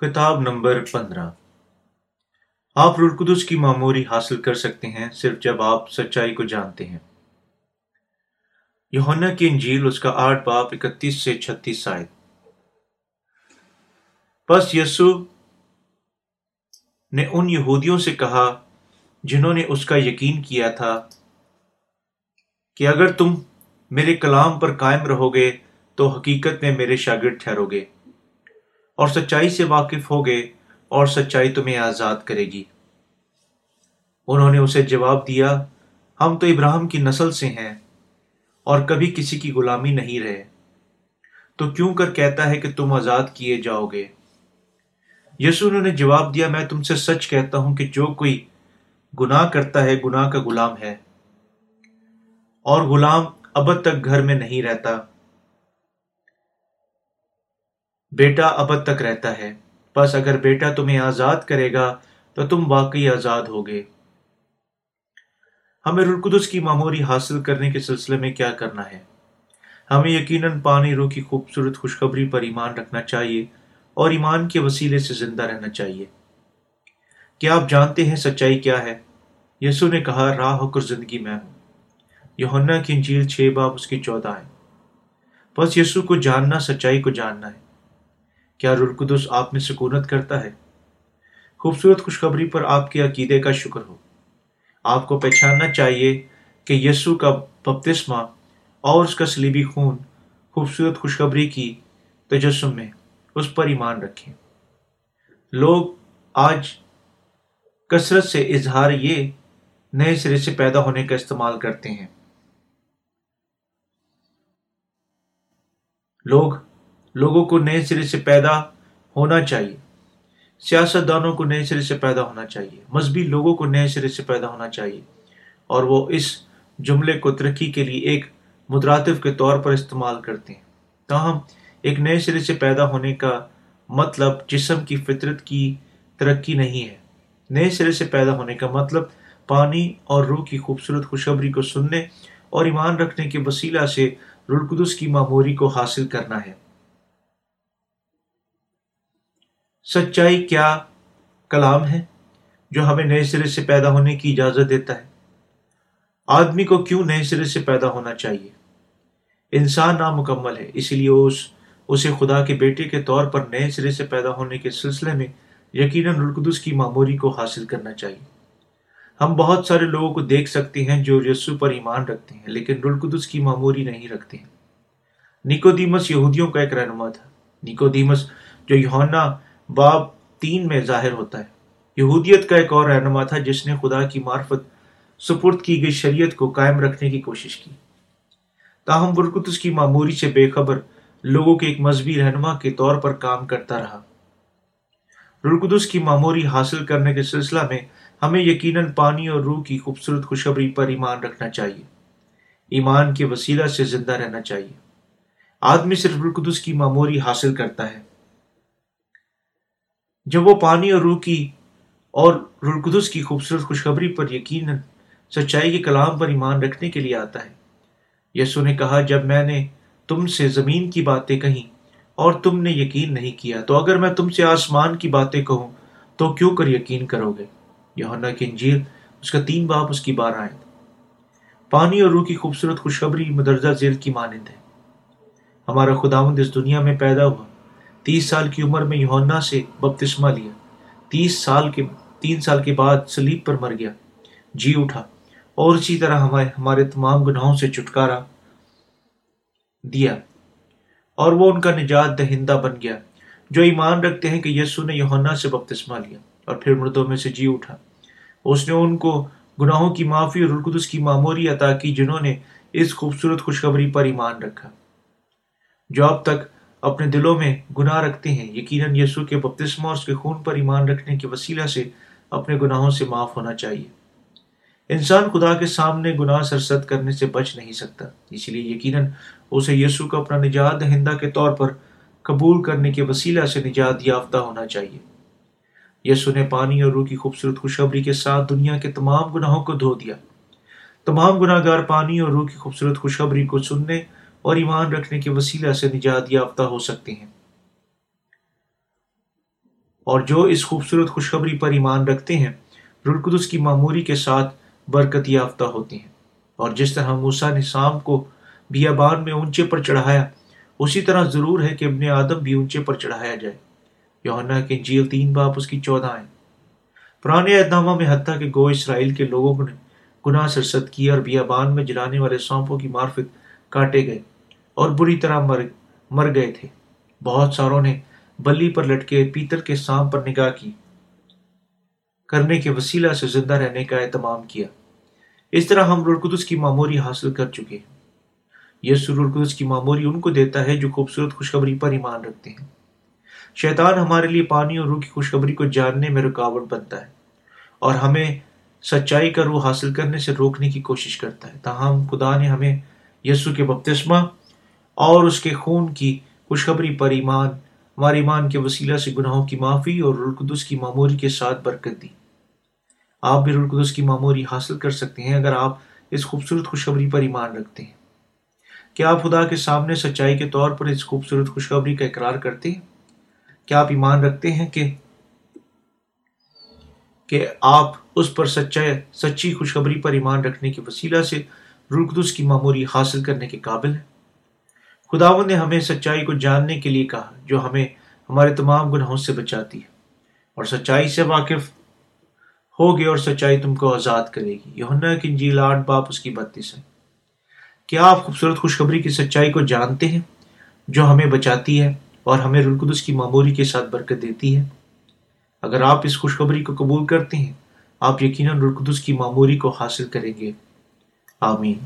کتاب نمبر پندرہ۔ آپ رلقدس کی معموری حاصل کر سکتے ہیں صرف جب آپ سچائی کو جانتے ہیں۔ یونا کی انجیل، اس کا آٹھ باپ، اکتیس سے چھتیس آئے بس یسو نے ان یہودیوں سے کہا، جنہوں نے اس کا یقین کیا تھا کہ اگر تم میرے کلام پر قائم رہو گے، تو حقیقت میں میرے شاگرد ٹھہرو گے۔ اور سچائی سے واقف ہو گئے اور سچائی تمہیں آزاد کرے گی۔ انہوں نے اسے جواب دیا، ہم تو ابراہم کی نسل سے ہیں اور کبھی کسی کی غلامی نہیں رہے۔ تو کیوں کر کہتا ہے کہ تم آزاد کیے جاؤ گے؟ یسو انہوں نے جواب دیا، میں تم سے سچ کہتا ہوں کہ جو کوئی گناہ کرتا ہے، گناہ کا غلام ہے اور غلام اب تک گھر میں نہیں رہتا۔ بیٹا ابد تک رہتا ہے۔ بس اگر بیٹا تمہیں آزاد کرے گا تو تم واقعی آزاد ہوگے۔ ہمیں رلقدس کی معموری حاصل کرنے کے سلسلے میں کیا کرنا ہے؟ ہمیں یقیناً پانی رو کی خوبصورت خوشخبری پر ایمان رکھنا چاہیے اور ایمان کے وسیلے سے زندہ رہنا چاہیے۔ کیا آپ جانتے ہیں سچائی کیا ہے؟ یسو نے کہا، راہ ہو کر زندگی میں ہوں۔ یونا کی انجیل چھ باب اس کی چودہ ہے بس یسو کو جاننا، سچائی کو جاننا ہے۔ کیا رلقدس آپ میں سکونت کرتا ہے؟ خوبصورت خوشخبری پر آپ کے عقیدے کا شکر ہو۔ آپ کو پہچاننا چاہیے کہ یسو کا بپتسمہ اور اس کا سلیبی خون خوبصورت خوشخبری کی تجسم میں اس پر ایمان رکھیں۔ لوگ آج کثرت سے اظہار یہ نئے سرے سے پیدا ہونے کا استعمال کرتے ہیں۔ لوگ لوگوں کو نئے سرے سے پیدا ہونا چاہیے۔ سیاست دانوں کو نئے سرے سے پیدا ہونا چاہیے۔ مذہبی لوگوں کو نئے سرے سے پیدا ہونا چاہیے۔ اور وہ اس جملے کو ترقی کے لیے ایک مدراتف کے طور پر استعمال کرتے ہیں۔ تاہم، ایک نئے سرے سے پیدا ہونے کا مطلب جسم کی فطرت کی ترقی نہیں ہے۔ نئے سرے سے پیدا ہونے کا مطلب پانی اور روح کی خوبصورت خوشخبری کو سننے اور ایمان رکھنے کے وسیلہ سے رلقدس کی معموری کو حاصل کرنا ہے۔ سچائی کیا کلام ہے جو ہمیں نئے سرے سے پیدا ہونے کی اجازت دیتا ہے؟ آدمی کو کیوں نئے سرے سے پیدا ہونا چاہیے؟ انسان نامکمل ہے اس لیے اس، اسے خدا کے بیٹے کے طور پر نئے سرے سے پیدا ہونے کے سلسلے میں یقیناً رلقدس کی معموری کو حاصل کرنا چاہیے۔ ہم بہت سارے لوگوں کو دیکھ سکتے ہیں جو یسو پر ایمان رکھتے ہیں، لیکن رلقدس کی معموری نہیں رکھتے ہیں۔ نیکو دیمس یہودیوں کا ایک رہنما تھا۔ نیکو دیمس جو یونا باب تین میں ظاہر ہوتا ہے۔ یہودیت کا ایک اور رہنما تھا جس نے خدا کی معرفت سپرد کی گئی شریعت کو قائم رکھنے کی کوشش کی۔ تاہم برکت کی معموری سے بے خبر لوگوں کے ایک مذہبی رہنما کے طور پر کام کرتا رہا۔ رلقدس کی معموری حاصل کرنے کے سلسلہ میں ہمیں یقیناً پانی اور روح کی خوبصورت خوشخبری پر ایمان رکھنا چاہیے۔ ایمان کے وسیلہ سے زندہ رہنا چاہیے۔ آدمی صرف رلقدس کی معموری حاصل کرتا ہے۔ جب وہ پانی اور روح کی اور رلقدس کی خوبصورت خوشخبری پر یقیناً سچائی کے کلام پر ایمان رکھنے کے لیے آتا ہے۔ یسو نے کہا، جب میں نے تم سے زمین کی باتیں کہیں اور تم نے یقین نہیں کیا، تو اگر میں تم سے آسمان کی باتیں کہوں، تو کیوں کر یقین کرو گے؟ یونا کی انجیل اس کا تین باپ اس کی بار آئے پانی اور روح کی خوبصورت خوشخبری مدرجہ ذیل کی مانند ہے۔ ہمارا خداوند اس دنیا میں پیدا ہوا۔ تیس سال کی عمر میں یونا سے بپتسمہ لیا۔ تیس سال کے تین سال کے بعد سلیب پر مر گیا۔ جی اٹھا۔ اور اسی طرح ہمارے ہمارے تمام گناہوں سے چھٹکارا دیا۔ اور وہ ان کا نجات دہندہ بن گیا۔ جو ایمان رکھتے ہیں کہ یسو نے یونا سے بپتسمہ لیا۔ اور پھر مردوں میں سے جی اٹھا۔ اس نے ان کو گناہوں کی معافی اور القدس کی معموری عطا کی، جنہوں نے اس خوبصورت خوشخبری پر ایمان رکھا۔ جو اب تک اپنے دلوں میں گناہ رکھتے ہیں۔ یقیناً یسو کے بپتسمہ اور اس کے خون پر ایمان رکھنے کے وسیلہ سے اپنے گناہوں سے معاف ہونا چاہیے۔ انسان خدا کے سامنے گناہ سرسد کرنے سے بچ نہیں سکتا، اس لیے یقیناً اسے یسو کو اپنا نجات دہندہ کے طور پر قبول کرنے کے وسیلہ سے نجات یافتہ ہونا چاہیے۔ یسو نے پانی اور روح کی خوبصورت خوشخبری کے ساتھ دنیا کے تمام گناہوں کو دھو دیا۔ تمام گناہ گار پانی اور روح کی خوبصورت خوشخبری کو سننے اور ایمان رکھنے کے وسیلہ سے نجات یافتہ ہو سکتے ہیں۔ اور جو اس خوبصورت خوشخبری پر ایمان رکھتے ہیں رلقدس کی معموری کے ساتھ برکت یافتہ ہوتے ہیں۔ اور جس طرح موسا نے سام کو بیابان میں اونچے پر چڑھایا، اسی طرح ضرور ہے کہ ابن آدم بھی اونچے پر چڑھایا جائے۔ یوحنا کے جیل تین باپ اس کی چودہ آئیں پرانے اہدامہ میں حتیٰ کہ گو اسرائیل کے لوگوں نے گناہ سرست کی اور بیابان میں جلانے والے سانپوں کی معرفت کاٹے گئے اور بری طرح مر مر گئے تھے۔ بہت ساروں نے بلی پر لٹکے پیتل کے سام پر نگاہ کی۔ کرنے کے وسیلہ سے زندہ رہنے کا اہتمام کیا۔ اس طرح ہم رلقدس کی معموری حاصل کر چکے ہیں۔ یسو رلقدس کی معموری ان کو دیتا ہے جو خوبصورت خوشخبری پر ایمان رکھتے ہیں۔ شیطان ہمارے لیے پانی اور روح کی خوشخبری کو جاننے میں رکاوٹ بنتا ہے اور ہمیں سچائی کا روح حاصل کرنے سے روکنے کی کوشش کرتا ہے۔ تاہم خدا نے ہمیں یسو کے بپتسمہ اور اس کے خون کی خوشخبری پر ایمان ہمارے ایمان کے وسیلہ سے گناہوں کی معافی اور رلقدس کی معموری کے ساتھ برکت دی۔ آپ بھی رلقدس کی معموری حاصل کر سکتے ہیں اگر آپ اس خوبصورت خوشخبری پر ایمان رکھتے ہیں۔ کیا آپ خدا کے سامنے سچائی کے طور پر اس خوبصورت خوشخبری کا اقرار کرتے ہیں؟ کیا آپ ایمان رکھتے ہیں کہ کہ آپ اس پر سچائی سچی خوشخبری پر ایمان رکھنے کے وسیلہ سے رلقدس کی معموری حاصل کرنے کے قابل ہیں خداون نے ہمیں سچائی کو جاننے کے لیے کہا، جو ہمیں ہمارے تمام گناہوں سے بچاتی ہے۔ اور سچائی سے واقف ہوگی اور سچائی تم کو آزاد کرے گی۔ یونا کی انجیل آٹھ باپ اس کی بتیس ہے۔ کیا آپ خوبصورت خوشخبری کی سچائی کو جانتے ہیں، جو ہمیں بچاتی ہے اور ہمیں رلقدس کی معموری کے ساتھ برکت دیتی ہے؟ اگر آپ اس خوشخبری کو قبول کرتے ہیں، آپ یقیناً رلقدس کی معموری کو حاصل کریں گے۔ آمین۔